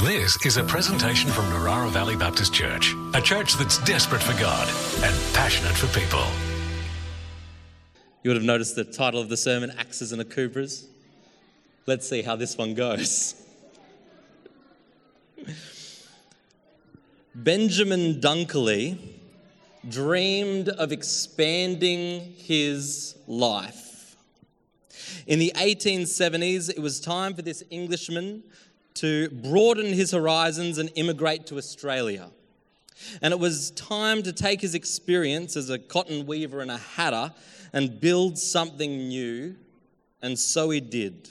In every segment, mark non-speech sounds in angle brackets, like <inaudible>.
This is a presentation from Narara Valley Baptist Church, a church that's desperate for God and passionate for people. You would have noticed the title of the sermon, Axes and Akubras. Let's see how this one goes. Benjamin Dunkley dreamed of expanding his life. In the 1870s, it was time for this Englishman to broaden his horizons and immigrate to Australia. And it was time to take his experience as a cotton weaver and a hatter and build something new, and so he did.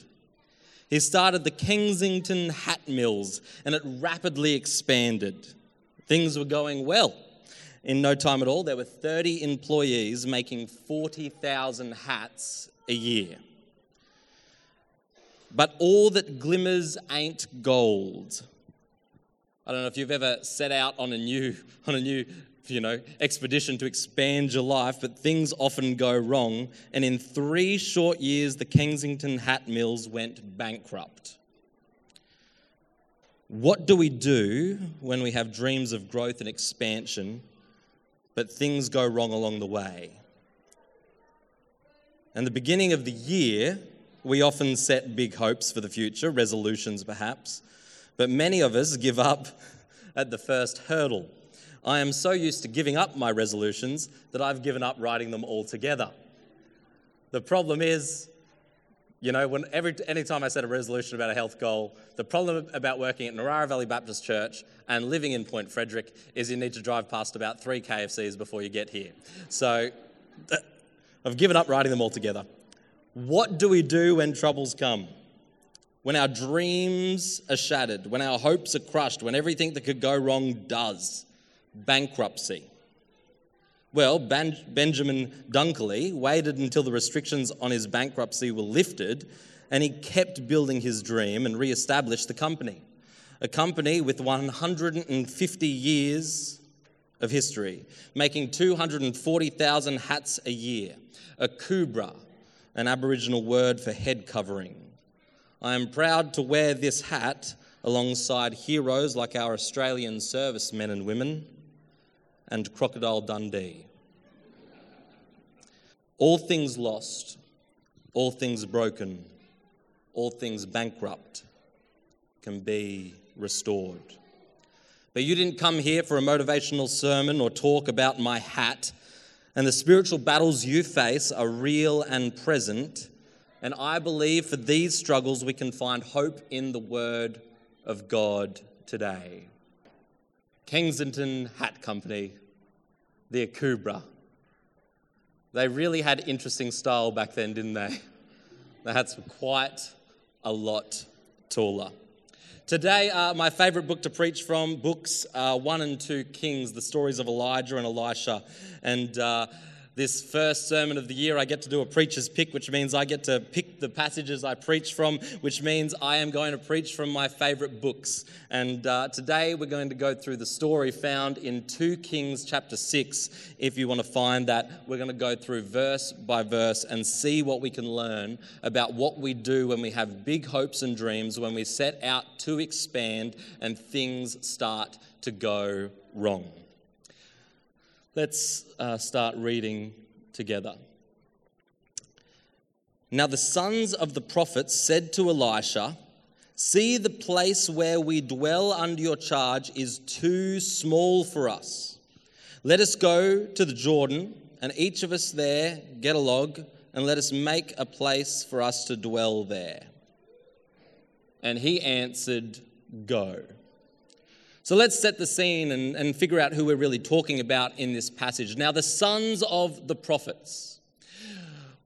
He started the Kensington Hat Mills, and it rapidly expanded. Things were going well. In no time at all, there were 30 employees making 40,000 hats a year. But all that glimmers ain't gold. I don't know if you've ever set out on a new, <laughs> on a new you know, expedition to expand your life, but things often go wrong. And in three short years, the Kensington Hat Mills went bankrupt. What do we do when we have dreams of growth and expansion, but things go wrong along the way? And the beginning of the year, we often set big hopes for the future, resolutions perhaps, but many of us give up at the first hurdle. I am so used to giving up my resolutions that I've given up writing them altogether. The problem is, you know, when every anytime I set a resolution about a health goal, the problem about working at Narara Valley Baptist Church and living in Point Frederick is you need to drive past about three KFCs before you get here. So uh, I've given up writing them altogether. What do we do when troubles come? When our dreams are shattered, when our hopes are crushed, when everything that could go wrong does? Bankruptcy. Well, ben- Benjamin Dunkley waited until the restrictions on his bankruptcy were lifted and he kept building his dream and re established the company. A company with 150 years of history, making 240,000 hats a year. Akubra, an Aboriginal word for head covering. I am proud to wear this hat alongside heroes like our Australian servicemen and women and Crocodile Dundee. All things lost, all things broken, all things bankrupt can be restored. But you didn't come here for a motivational sermon or talk about my hat and the spiritual battles you face are real and present. And I believe for these struggles, we can find hope in the Word of God today. Kensington Hat Company, the Akubra. They really had interesting style back then, didn't they? The hats were quite a lot taller. Today, uh, my favorite book to preach from books uh, 1 and 2 Kings, the stories of Elijah and Elisha. And uh, this first sermon of the year, I get to do a preacher's pick, which means I get to pick the passages I preach from, which means I am going to preach from my favorite books. And uh, today we're going to go through the story found in 2 Kings chapter 6. If you want to find that, we're going to go through verse by verse and see what we can learn about what we do when we have big hopes and dreams, when we set out to expand and things start to go wrong. Let's uh, start reading together. Now, the sons of the prophets said to Elisha, See, the place where we dwell under your charge is too small for us. Let us go to the Jordan, and each of us there get a log, and let us make a place for us to dwell there. And he answered, Go. So let's set the scene and, and figure out who we're really talking about in this passage. Now, the sons of the prophets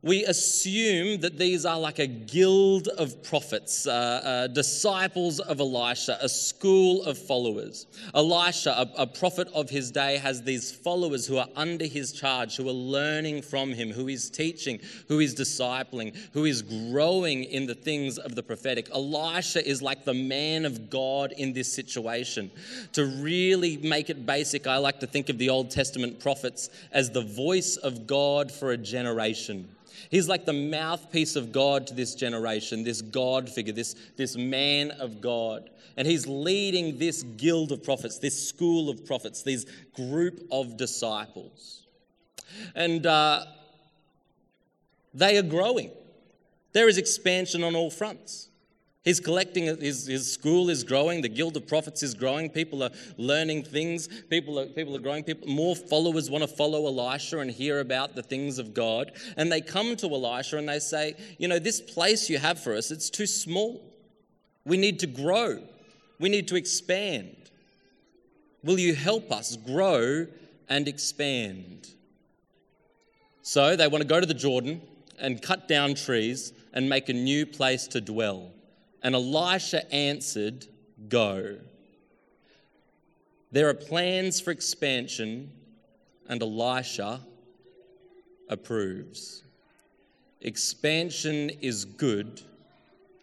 we assume that these are like a guild of prophets, uh, uh, disciples of Elisha, a school of followers. Elisha, a, a, prophet of his day, has these followers who are under his charge, who are learning from him, who he's teaching, who he's discipling, who is growing in the things of the prophetic. Elisha is like the man of God in this situation. To really make it basic, I like to think of the Old Testament prophets as the voice of God for a generation He's like the mouthpiece of God to this generation, this God figure, this, this man of God. And he's leading this guild of prophets, this school of prophets, this group of disciples. And uh, they are growing. There is expansion on all fronts. He's collecting, his, his school is growing, the Guild of Prophets is growing, people are learning things, people are, people are growing, people, more followers want to follow Elisha and hear about the things of God. And they come to Elisha and they say, You know, this place you have for us, it's too small. We need to grow, we need to expand. Will you help us grow and expand? So they want to go to the Jordan and cut down trees and make a new place to dwell. And Elisha answered, Go. There are plans for expansion, and Elisha approves. Expansion is good,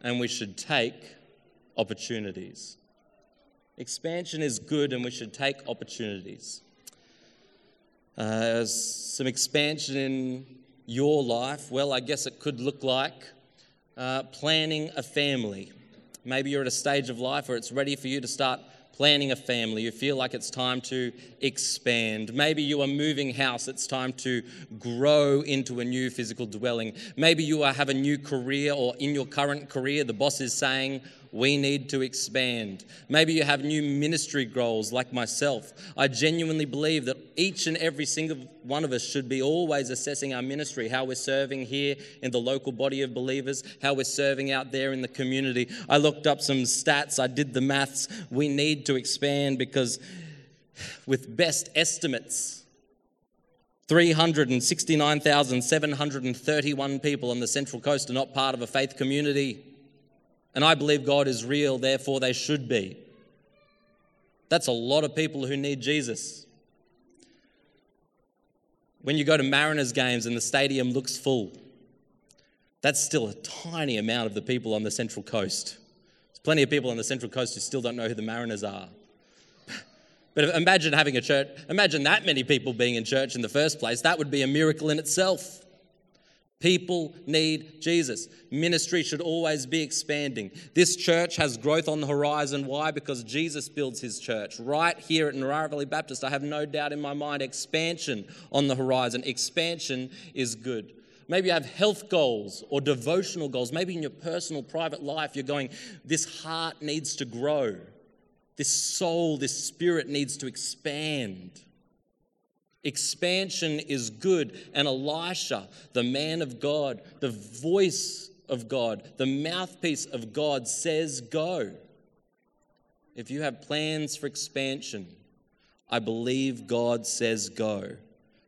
and we should take opportunities. Expansion is good, and we should take opportunities. Uh, some expansion in your life, well, I guess it could look like uh, planning a family. Maybe you're at a stage of life where it's ready for you to start planning a family. You feel like it's time to expand. Maybe you are moving house. It's time to grow into a new physical dwelling. Maybe you have a new career, or in your current career, the boss is saying, we need to expand. Maybe you have new ministry goals like myself. I genuinely believe that each and every single one of us should be always assessing our ministry, how we're serving here in the local body of believers, how we're serving out there in the community. I looked up some stats, I did the maths. We need to expand because, with best estimates, 369,731 people on the Central Coast are not part of a faith community. And I believe God is real, therefore they should be. That's a lot of people who need Jesus. When you go to Mariners games and the stadium looks full, that's still a tiny amount of the people on the Central Coast. There's plenty of people on the Central Coast who still don't know who the Mariners are. <laughs> But imagine having a church, imagine that many people being in church in the first place. That would be a miracle in itself. People need Jesus. Ministry should always be expanding. This church has growth on the horizon. Why? Because Jesus builds his church. Right here at Narara Valley Baptist, I have no doubt in my mind, expansion on the horizon. Expansion is good. Maybe you have health goals or devotional goals. Maybe in your personal, private life, you're going, this heart needs to grow. This soul, this spirit needs to expand. Expansion is good. And Elisha, the man of God, the voice of God, the mouthpiece of God, says, Go. If you have plans for expansion, I believe God says go.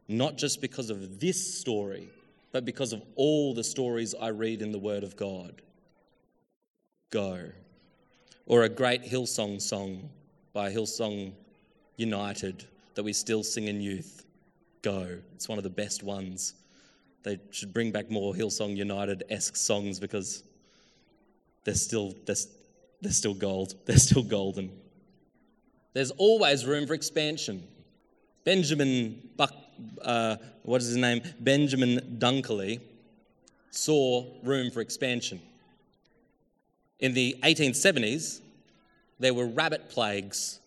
Not just because of this story, but because of all the stories I read in the Word of God. Go. Or a great Hillsong song by Hillsong United that we still sing in youth go. It's one of the best ones. They should bring back more Hillsong United esque songs because they're still, they're, they're still gold. <laughs> They're still golden. There's always room for expansion. Benjamin Buck, uh, what is his name? Benjamin Dunkley saw room for expansion. In the 1870s, there were rabbit plagues.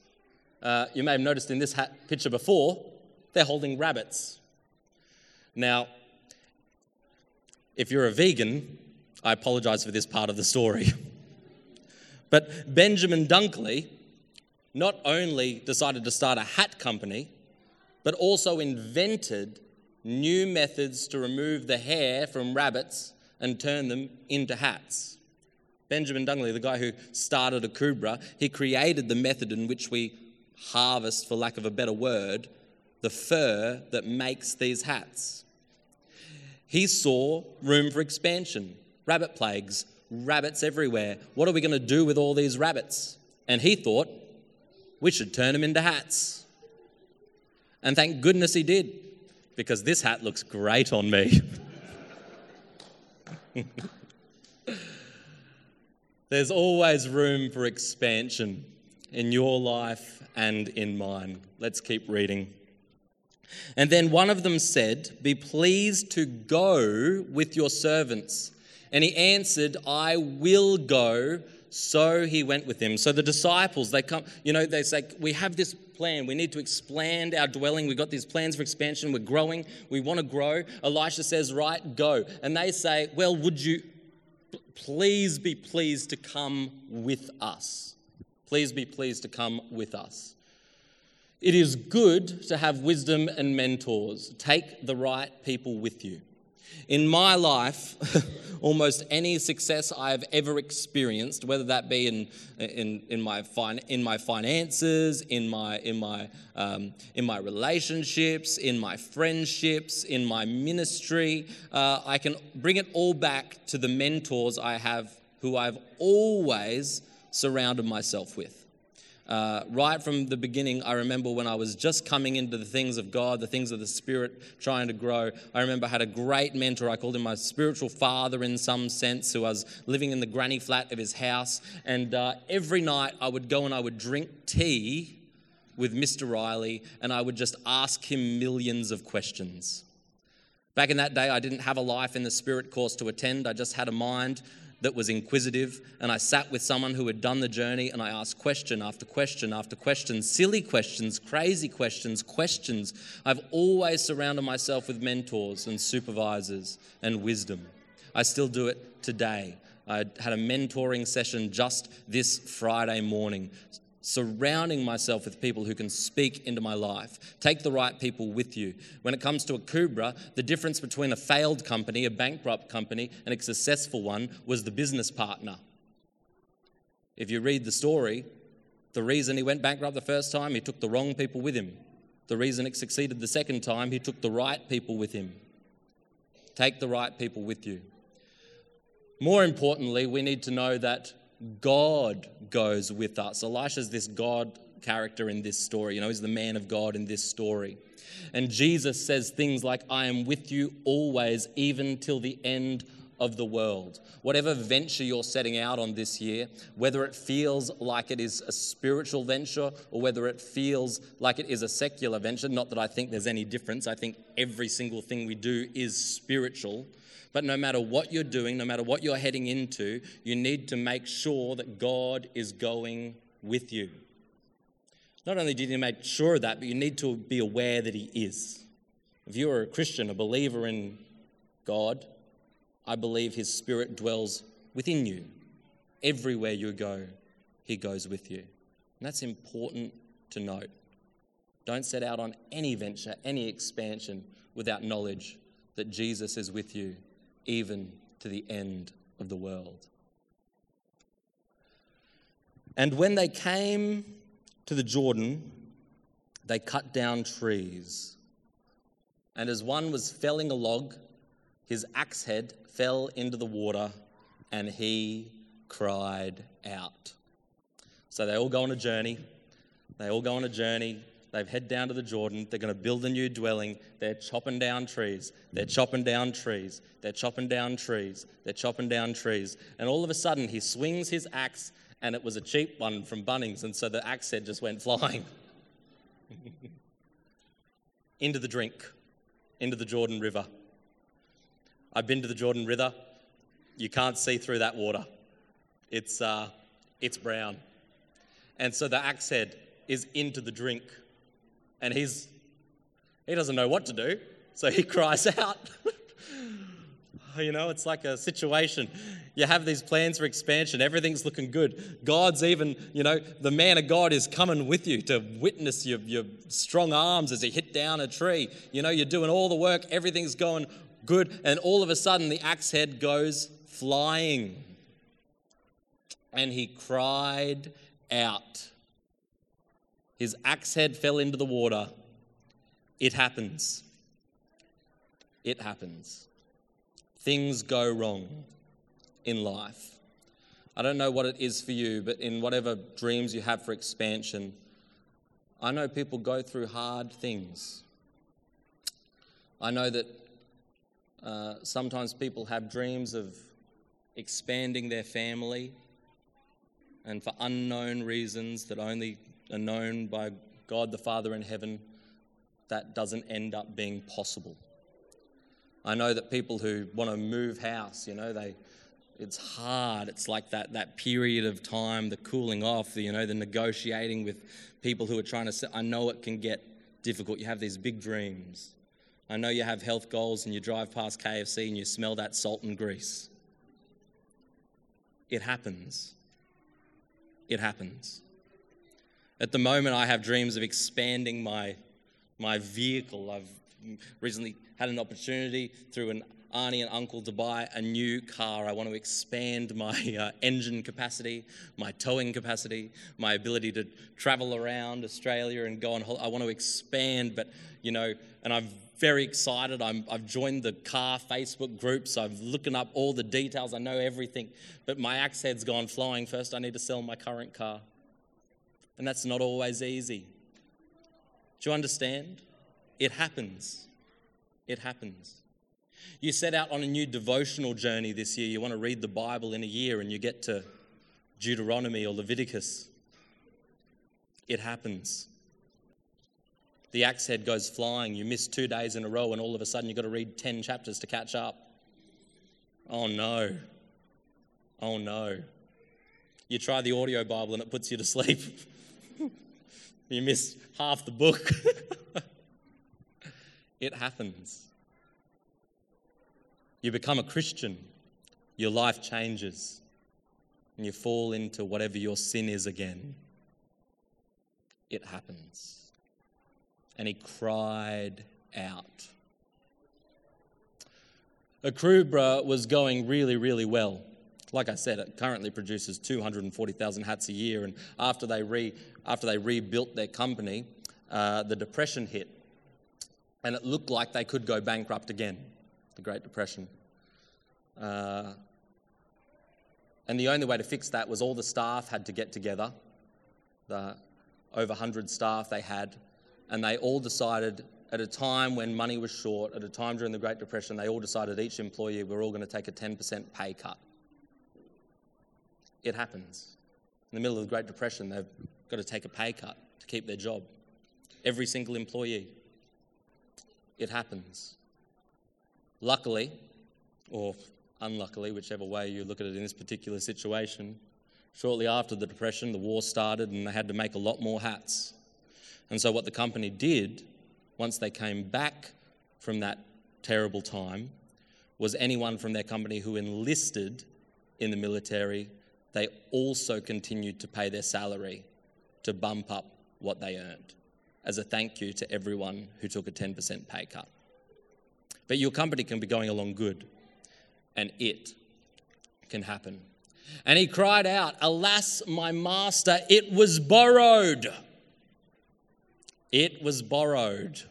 Uh, you may have noticed in this picture before, they're holding rabbits. Now, if you're a vegan, I apologize for this part of the story. <laughs> but Benjamin Dunkley not only decided to start a hat company, but also invented new methods to remove the hair from rabbits and turn them into hats. Benjamin Dunkley, the guy who started Akubra, he created the method in which we harvest, for lack of a better word, the fur that makes these hats. He saw room for expansion, rabbit plagues, rabbits everywhere. What are we going to do with all these rabbits? And he thought, we should turn them into hats. And thank goodness he did, because this hat looks great on me. <laughs> There's always room for expansion in your life and in mine. Let's keep reading. And then one of them said, Be pleased to go with your servants. And he answered, I will go. So he went with him. So the disciples, they come, you know, they say, We have this plan. We need to expand our dwelling. We've got these plans for expansion. We're growing. We want to grow. Elisha says, Right, go. And they say, Well, would you please be pleased to come with us? Please be pleased to come with us. It is good to have wisdom and mentors. Take the right people with you. In my life, <laughs> almost any success I've ever experienced, whether that be in, in, in, my, fin- in my finances, in my, in, my, um, in my relationships, in my friendships, in my ministry, uh, I can bring it all back to the mentors I have who I've always surrounded myself with. Uh, right from the beginning, I remember when I was just coming into the things of God, the things of the Spirit, trying to grow. I remember I had a great mentor. I called him my spiritual father in some sense, who I was living in the granny flat of his house. And uh, every night I would go and I would drink tea with Mr. Riley, and I would just ask him millions of questions. Back in that day, I didn't have a life in the spirit course to attend. I just had a mind that was inquisitive, and I sat with someone who had done the journey, and I asked question after question after question, silly questions, crazy questions, questions. I've always surrounded myself with mentors and supervisors and wisdom. I still do it today. I had a mentoring session just this Friday morning surrounding myself with people who can speak into my life. Take the right people with you. When it comes to Akubra, the difference between a failed company, a bankrupt company, and a successful one was the business partner. If you read the story, the reason he went bankrupt the first time, he took the wrong people with him. The reason it succeeded the second time, he took the right people with him. Take the right people with you. More importantly, we need to know that God goes with us. Elisha's this God character in this story. You know, he's the man of God in this story. And Jesus says things like, I am with you always, even till the end of the world. Whatever venture you're setting out on this year, whether it feels like it is a spiritual venture or whether it feels like it is a secular venture, not that I think there's any difference, I think every single thing we do is spiritual. But no matter what you're doing, no matter what you're heading into, you need to make sure that God is going with you. Not only do you need to make sure of that, but you need to be aware that He is. If you are a Christian, a believer in God, I believe His Spirit dwells within you. Everywhere you go, He goes with you. And that's important to note. Don't set out on any venture, any expansion without knowledge that Jesus is with you even to the end of the world. And when they came to the Jordan, they cut down trees. And as one was felling a log, his axe head fell into the water and he cried out. So they all go on a journey. They all go on a journey. They've head down to the Jordan. They're going to build a new dwelling. They're chopping down trees. They're chopping down trees. They're chopping down trees. They're chopping down trees. And all of a sudden, he swings his axe, and it was a cheap one from Bunnings. And so the axe head just went flying <laughs> into the drink, into the Jordan River. I've been to the Jordan River. You can't see through that water. It's, uh, it's brown. And so the axe head is into the drink and he's he doesn't know what to do, so he <laughs> cries out. <laughs> you know, it's like a situation. You have these plans for expansion, everything's looking good. God's even, you know, the man of God is coming with you to witness your, your strong arms as he hit down a tree. You know, you're doing all the work, everything's going good, and all of a sudden the axe head goes flying. And he cried out. His axe head fell into the water. It happens. It happens. Things go wrong in life. I don't know what it is for you, but in whatever dreams you have for expansion, I know people go through hard things. I know that uh, sometimes people have dreams of expanding their family, and for unknown reasons that only are known by God the Father in heaven, that doesn't end up being possible. I know that people who want to move house, you know, they it's hard. It's like that that period of time, the cooling off, the, you know, the negotiating with people who are trying to. I know it can get difficult. You have these big dreams. I know you have health goals, and you drive past KFC and you smell that salt and grease. It happens. It happens. At the moment, I have dreams of expanding my my vehicle. I've recently had an opportunity through an auntie and uncle to buy a new car. I want to expand my <laughs> uh, engine capacity, my towing capacity, my ability to travel around Australia and go on. I want to expand, but you know, and I'm very excited. i have joined the car Facebook groups. I've looking up all the details. I know everything, but my axe head's gone flying. First, I need to sell my current car, and that's not always easy. Do you understand? It happens. It happens. You set out on a new devotional journey this year. You want to read the Bible in a year and you get to Deuteronomy or Leviticus. It happens. The axe head goes flying. You miss two days in a row, and all of a sudden you've got to read 10 chapters to catch up. Oh no. Oh no. You try the audio Bible and it puts you to sleep. <laughs> you miss half the book. <laughs> it happens. You become a Christian, your life changes, and you fall into whatever your sin is again. It happens. And he cried out. Akubra was going really, really well. Like I said, it currently produces 240,000 hats a year. And after they, re, after they rebuilt their company, uh, the Depression hit. And it looked like they could go bankrupt again the Great Depression. Uh, and the only way to fix that was all the staff had to get together, the over 100 staff they had, and they all decided at a time when money was short, at a time during the Great Depression, they all decided each employee we're all going to take a 10% pay cut. It happens. In the middle of the Great Depression, they've got to take a pay cut to keep their job. Every single employee. It happens. Luckily, or unluckily, whichever way you look at it in this particular situation, shortly after the Depression, the war started and they had to make a lot more hats. And so, what the company did once they came back from that terrible time was anyone from their company who enlisted in the military, they also continued to pay their salary to bump up what they earned as a thank you to everyone who took a 10% pay cut. But your company can be going along good, and it can happen. And he cried out, Alas, my master, it was borrowed. It was borrowed.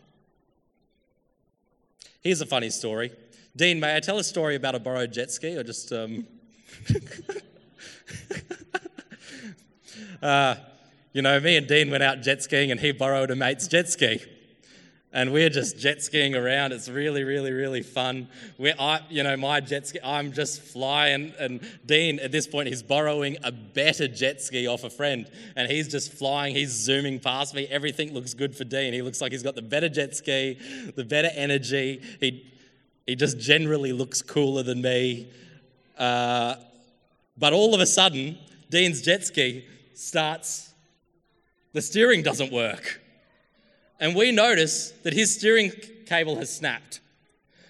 Here's a funny story. Dean, may I tell a story about a borrowed jet ski or just. Um... <laughs> uh, you know, me and Dean went out jet skiing and he borrowed a mate's jet ski and we're just jet skiing around. It's really, really, really fun. We're, I, you know, my jet ski, I'm just flying, and Dean at this point he's borrowing a better jet ski off a friend, and he's just flying. He's zooming past me. Everything looks good for Dean. He looks like he's got the better jet ski, the better energy. He, he just generally looks cooler than me. Uh, but all of a sudden, Dean's jet ski starts. The steering doesn't work and we notice that his steering cable has snapped.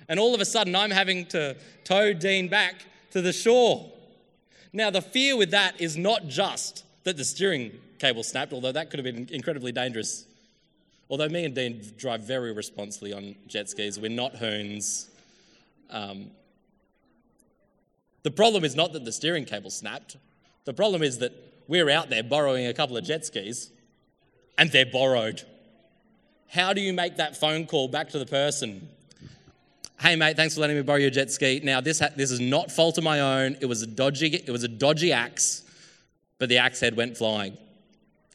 And all of a sudden, I'm having to tow Dean back to the shore. Now, the fear with that is not just that the steering cable snapped, although that could have been incredibly dangerous. Although me and Dean drive very responsibly on jet skis, we're not hoons. Um, the problem is not that the steering cable snapped. The problem is that we're out there borrowing a couple of jet skis and they're borrowed. How do you make that phone call back to the person? Hey mate, thanks for letting me borrow your jet ski. Now this ha- this is not fault of my own. It was a dodgy it was a dodgy axe, but the axe head went flying.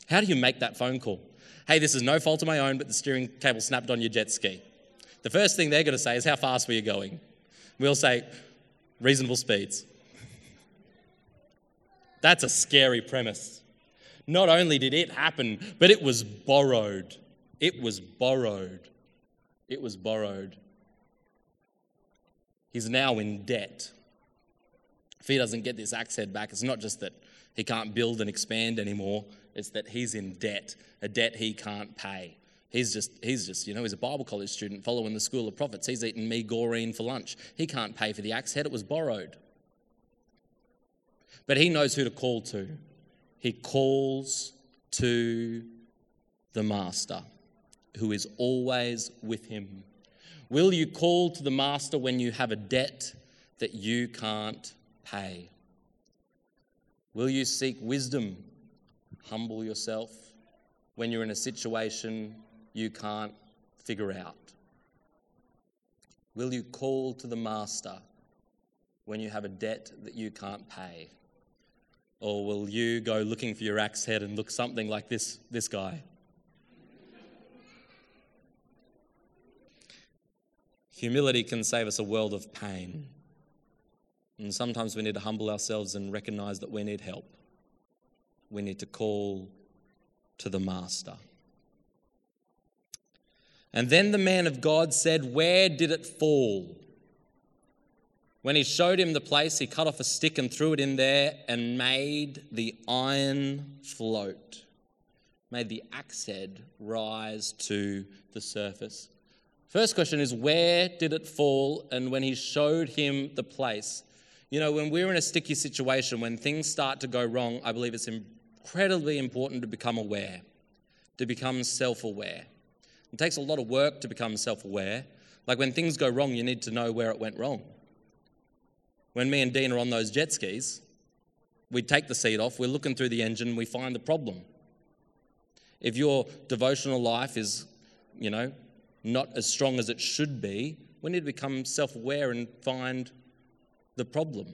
How do you make that phone call? Hey, this is no fault of my own, but the steering cable snapped on your jet ski. The first thing they're going to say is how fast were you going? We'll say reasonable speeds. That's a scary premise. Not only did it happen, but it was borrowed. It was borrowed. it was borrowed. He's now in debt. If he doesn't get this axe head back, it's not just that he can't build and expand anymore, it's that he's in debt, a debt he can't pay. He's just, he's just, you know, he's a Bible college student following the school of prophets. He's eating Mi Goreng for lunch. He can't pay for the axe head, it was borrowed. But he knows who to call to. He calls to the Master, who is always with him. Will you call to the Master when you have a debt that you can't pay? Will you seek wisdom? Humble yourself when you're in a situation you can't figure out? Will you call to the Master when you have a debt that you can't pay? Or will you go looking for your axe head and look something like this, this guy? Humility can save us a world of pain. And sometimes we need to humble ourselves and recognize that we need help. We need to call to the Master. And then the man of God said, Where did it fall? When he showed him the place, he cut off a stick and threw it in there and made the iron float, made the axe head rise to the surface. First question is, Where did it fall? And when he showed him the place, you know, when we're in a sticky situation, when things start to go wrong, I believe it's incredibly important to become aware, to become self aware. It takes a lot of work to become self aware. Like when things go wrong, you need to know where it went wrong. When me and Dean are on those jet skis, we take the seat off, we're looking through the engine, we find the problem. If your devotional life is, you know, not as strong as it should be, we need to become self aware and find the problem.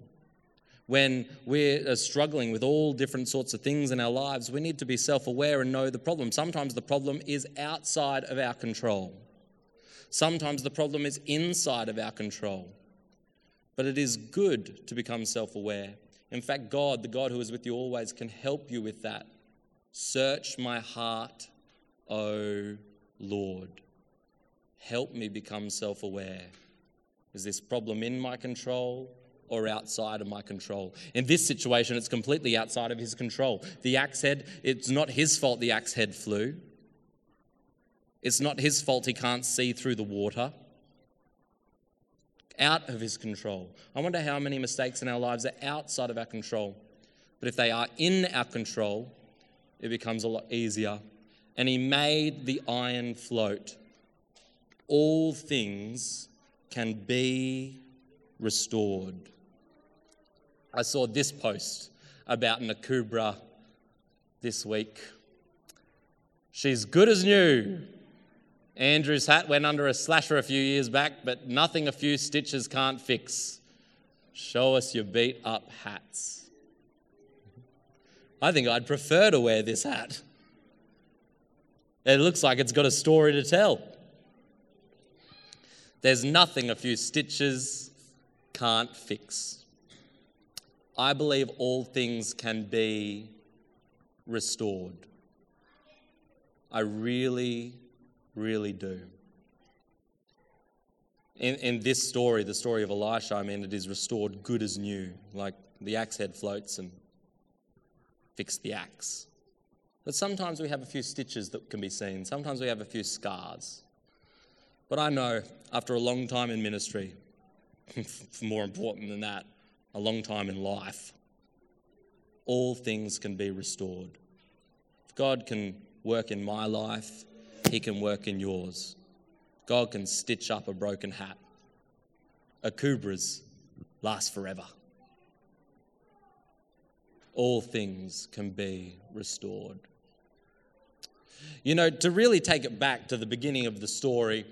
When we're uh, struggling with all different sorts of things in our lives, we need to be self aware and know the problem. Sometimes the problem is outside of our control, sometimes the problem is inside of our control. But it is good to become self aware. In fact, God, the God who is with you always, can help you with that. Search my heart, O Lord. Help me become self aware. Is this problem in my control? or outside of my control. In this situation, it's completely outside of his control. The axe head, it's not his fault the axe head flew. It's not his fault he can't see through the water. Out of his control. I wonder how many mistakes in our lives are outside of our control. But if they are in our control, it becomes a lot easier. And he made the iron float. All things can be restored. I saw this post about an Akubra this week. She's good as new. Andrew's hat went under a slasher a few years back, but nothing a few stitches can't fix. Show us your beat up hats. I think I'd prefer to wear this hat. It looks like it's got a story to tell. There's nothing a few stitches can't fix. I believe all things can be restored. I really, really do. In, in this story, the story of Elisha, I mean, it is restored good as new. Like the axe head floats and fix the axe. But sometimes we have a few stitches that can be seen. Sometimes we have a few scars. But I know after a long time in ministry, <laughs> more important than that, a long time in life, all things can be restored. If God can work in my life, He can work in yours. God can stitch up a broken hat. Akubras last forever. All things can be restored. You know, to really take it back to the beginning of the story,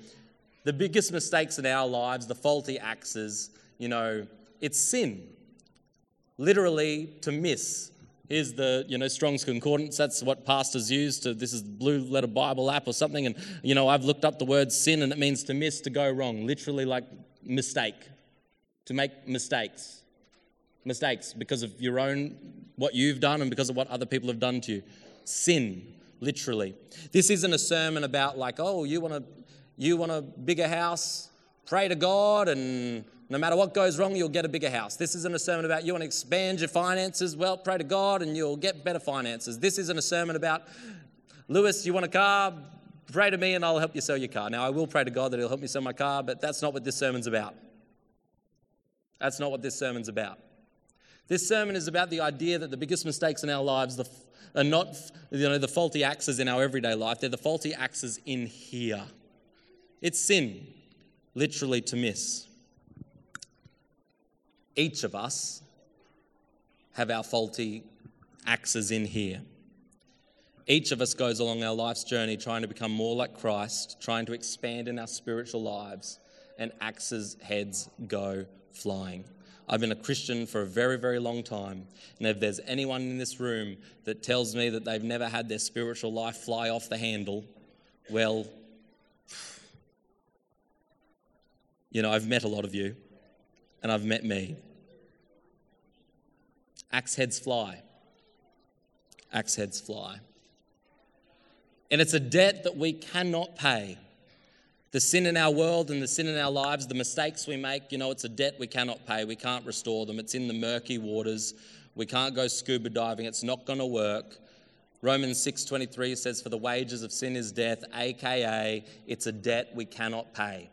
the biggest mistakes in our lives, the faulty axes, you know, it's sin. Literally, to miss. Here's the, you know, Strong's Concordance. That's what pastors use to, this is Blue Letter Bible app or something. And, you know, I've looked up the word sin and it means to miss, to go wrong. Literally like mistake. To make mistakes. Mistakes because of your own, what you've done and because of what other people have done to you. Sin, literally. This isn't a sermon about like, oh, you want to You want a bigger house? Pray to God, and no matter what goes wrong, you'll get a bigger house. This isn't a sermon about you want to expand your finances. Well, pray to God, and you'll get better finances. This isn't a sermon about Lewis, you want a car? Pray to me, and I'll help you sell your car. Now, I will pray to God that He'll help me sell my car, but that's not what this sermon's about. That's not what this sermon's about. This sermon is about the idea that the biggest mistakes in our lives are not you know, the faulty axes in our everyday life, they're the faulty axes in here. It's sin, literally to miss. Each of us have our faulty axes in here. Each of us goes along our life's journey trying to become more like Christ, trying to expand in our spiritual lives, and axes' heads go flying. I've been a Christian for a very, very long time. And if there's anyone in this room that tells me that they've never had their spiritual life fly off the handle, well, you know, I've met a lot of you, and I've met me. Axe heads fly. Axe heads fly. And it's a debt that we cannot pay. The sin in our world and the sin in our lives, the mistakes we make, you know, it's a debt we cannot pay. We can't restore them. It's in the murky waters. We can't go scuba diving. It's not going to work. Romans 6:23 says for the wages of sin is death, aka it's a debt we cannot pay.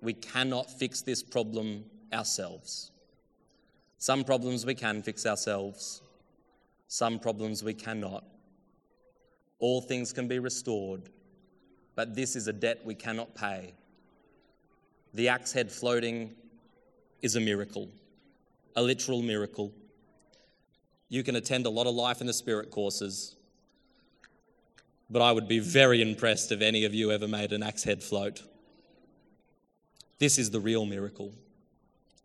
We cannot fix this problem ourselves. Some problems we can fix ourselves. Some problems we cannot. All things can be restored, but this is a debt we cannot pay. The axe head floating is a miracle, a literal miracle. You can attend a lot of life in the spirit courses, but I would be very impressed if any of you ever made an axe head float. This is the real miracle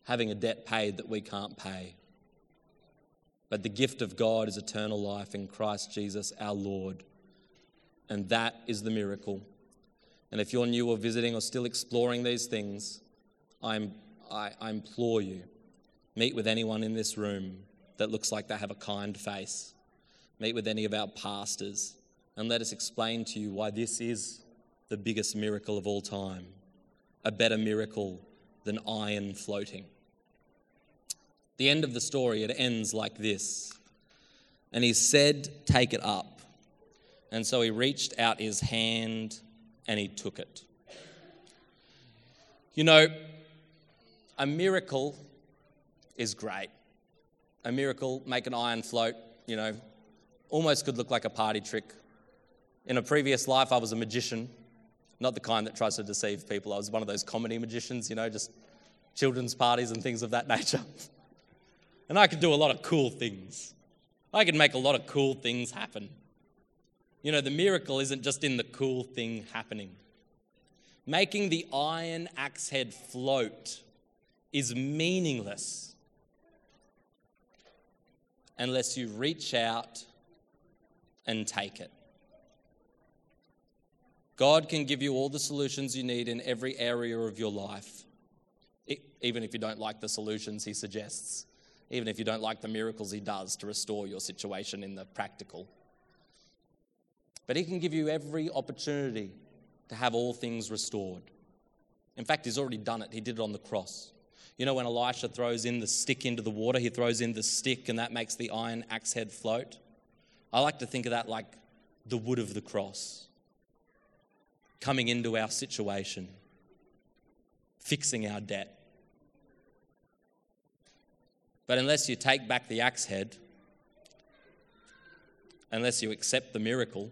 having a debt paid that we can't pay. But the gift of God is eternal life in Christ Jesus our Lord. And that is the miracle. And if you're new or visiting or still exploring these things, I'm, I, I implore you meet with anyone in this room that looks like they have a kind face. Meet with any of our pastors and let us explain to you why this is the biggest miracle of all time a better miracle than iron floating. The end of the story, it ends like this. And he said, Take it up. And so he reached out his hand and he took it. You know, a miracle is great. A miracle, make an iron float, you know, almost could look like a party trick. In a previous life, I was a magician, not the kind that tries to deceive people. I was one of those comedy magicians, you know, just children's parties and things of that <laughs> nature. and I could do a lot of cool things. I could make a lot of cool things happen. You know, the miracle isn't just in the cool thing happening. Making the iron axe head float is meaningless unless you reach out and take it. God can give you all the solutions you need in every area of your life, even if you don't like the solutions He suggests, even if you don't like the miracles He does to restore your situation in the practical. But He can give you every opportunity to have all things restored. In fact, He's already done it, He did it on the cross. You know, when Elisha throws in the stick into the water, he throws in the stick and that makes the iron axe head float. I like to think of that like the wood of the cross coming into our situation, fixing our debt. But unless you take back the axe head, unless you accept the miracle,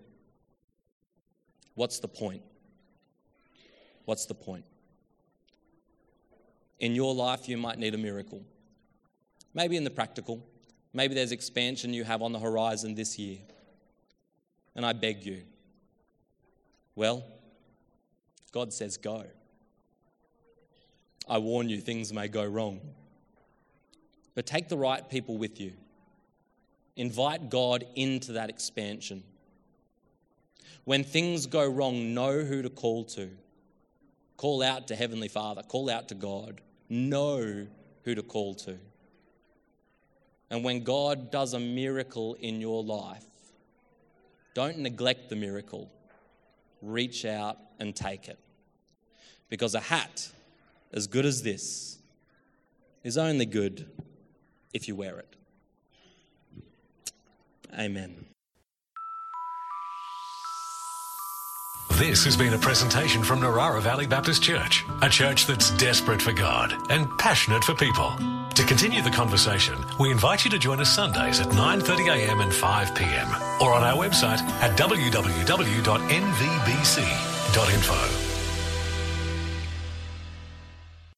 what's the point? What's the point? In your life, you might need a miracle. Maybe in the practical. Maybe there's expansion you have on the horizon this year. And I beg you, well, God says, Go. I warn you, things may go wrong. But take the right people with you. Invite God into that expansion. When things go wrong, know who to call to. Call out to Heavenly Father, call out to God. Know who to call to. And when God does a miracle in your life, don't neglect the miracle. Reach out and take it. Because a hat as good as this is only good if you wear it. Amen. This has been a presentation from Narara Valley Baptist Church, a church that's desperate for God and passionate for people. To continue the conversation, we invite you to join us Sundays at 9:30 a.m. and 5 p.m. or on our website at Dot info.